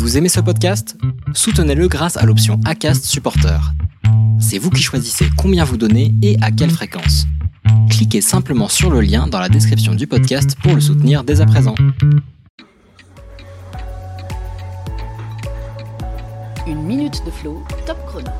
Vous aimez ce podcast? Soutenez-le grâce à l'option ACAST Supporter. C'est vous qui choisissez combien vous donnez et à quelle fréquence. Cliquez simplement sur le lien dans la description du podcast pour le soutenir dès à présent. Une minute de flow, top chrono.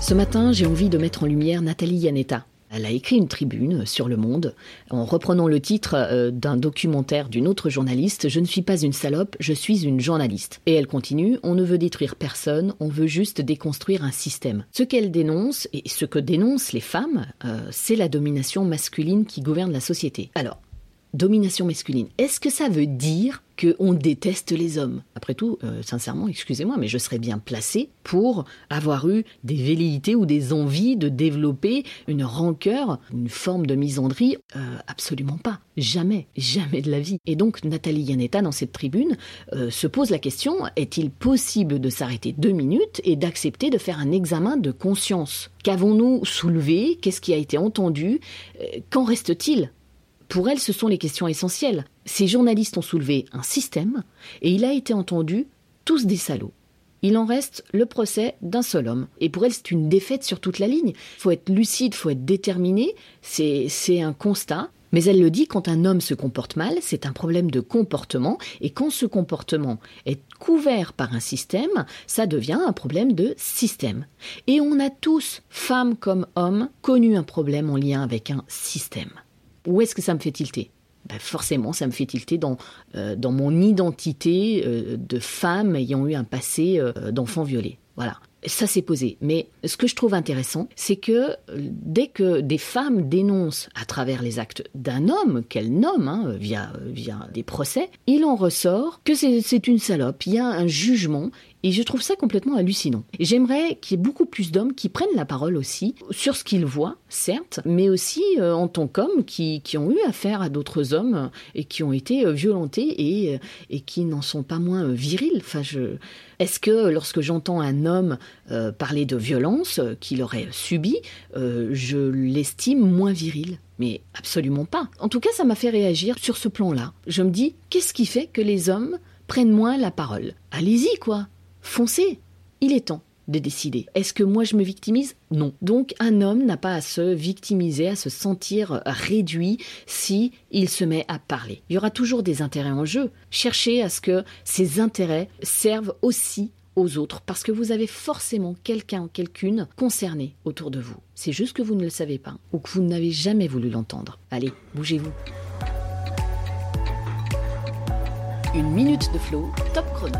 Ce matin, j'ai envie de mettre en lumière Nathalie Yanetta. Elle a écrit une tribune sur Le Monde en reprenant le titre euh, d'un documentaire d'une autre journaliste Je ne suis pas une salope, je suis une journaliste. Et elle continue On ne veut détruire personne, on veut juste déconstruire un système. Ce qu'elle dénonce et ce que dénoncent les femmes, euh, c'est la domination masculine qui gouverne la société. Alors, domination masculine. Est-ce que ça veut dire qu'on déteste les hommes? Après tout, euh, sincèrement, excusez-moi, mais je serais bien placé pour avoir eu des velléités ou des envies de développer une rancœur, une forme de misandrie euh, Absolument pas. Jamais, jamais de la vie. Et donc Nathalie Yanetta, dans cette tribune, euh, se pose la question, est-il possible de s'arrêter deux minutes et d'accepter de faire un examen de conscience? Qu'avons-nous soulevé? Qu'est-ce qui a été entendu? Qu'en reste-t-il? Pour elle, ce sont les questions essentielles. Ces journalistes ont soulevé un système et il a été entendu tous des salauds. Il en reste le procès d'un seul homme. Et pour elle, c'est une défaite sur toute la ligne. Faut être lucide, faut être déterminé. C'est un constat. Mais elle le dit, quand un homme se comporte mal, c'est un problème de comportement. Et quand ce comportement est couvert par un système, ça devient un problème de système. Et on a tous, femmes comme hommes, connu un problème en lien avec un système. Où est-ce que ça me fait tilter? Ben forcément, ça me fait tilter dans, euh, dans mon identité euh, de femme ayant eu un passé euh, d'enfant violé. Voilà ça s'est posé. Mais ce que je trouve intéressant, c'est que dès que des femmes dénoncent à travers les actes d'un homme qu'elles nomment hein, via, via des procès, il en ressort que c'est une salope, il y a un jugement. Et je trouve ça complètement hallucinant. J'aimerais qu'il y ait beaucoup plus d'hommes qui prennent la parole aussi sur ce qu'ils voient, certes, mais aussi euh, en tant qu'hommes qui, qui, ont eu affaire à d'autres hommes et qui ont été euh, violentés et, et qui n'en sont pas moins euh, virils. Enfin, je... Est-ce que lorsque j'entends un homme euh, parler de violence euh, qu'il aurait subie, euh, je l'estime moins viril? Mais absolument pas. En tout cas, ça m'a fait réagir sur ce plan-là. Je me dis, qu'est-ce qui fait que les hommes prennent moins la parole? Allez-y, quoi. Foncez. Il est temps de décider. Est-ce que moi je me victimise? Non. Donc un homme n'a pas à se victimiser, à se sentir réduit si il se met à parler. Il y aura toujours des intérêts en jeu. Cherchez à ce que ces intérêts servent aussi aux autres parce que vous avez forcément quelqu'un ou quelqu'une concerné autour de vous. C'est juste que vous ne le savez pas ou que vous n'avez jamais voulu l'entendre. Allez, bougez-vous. Une minute de flow, top chrono.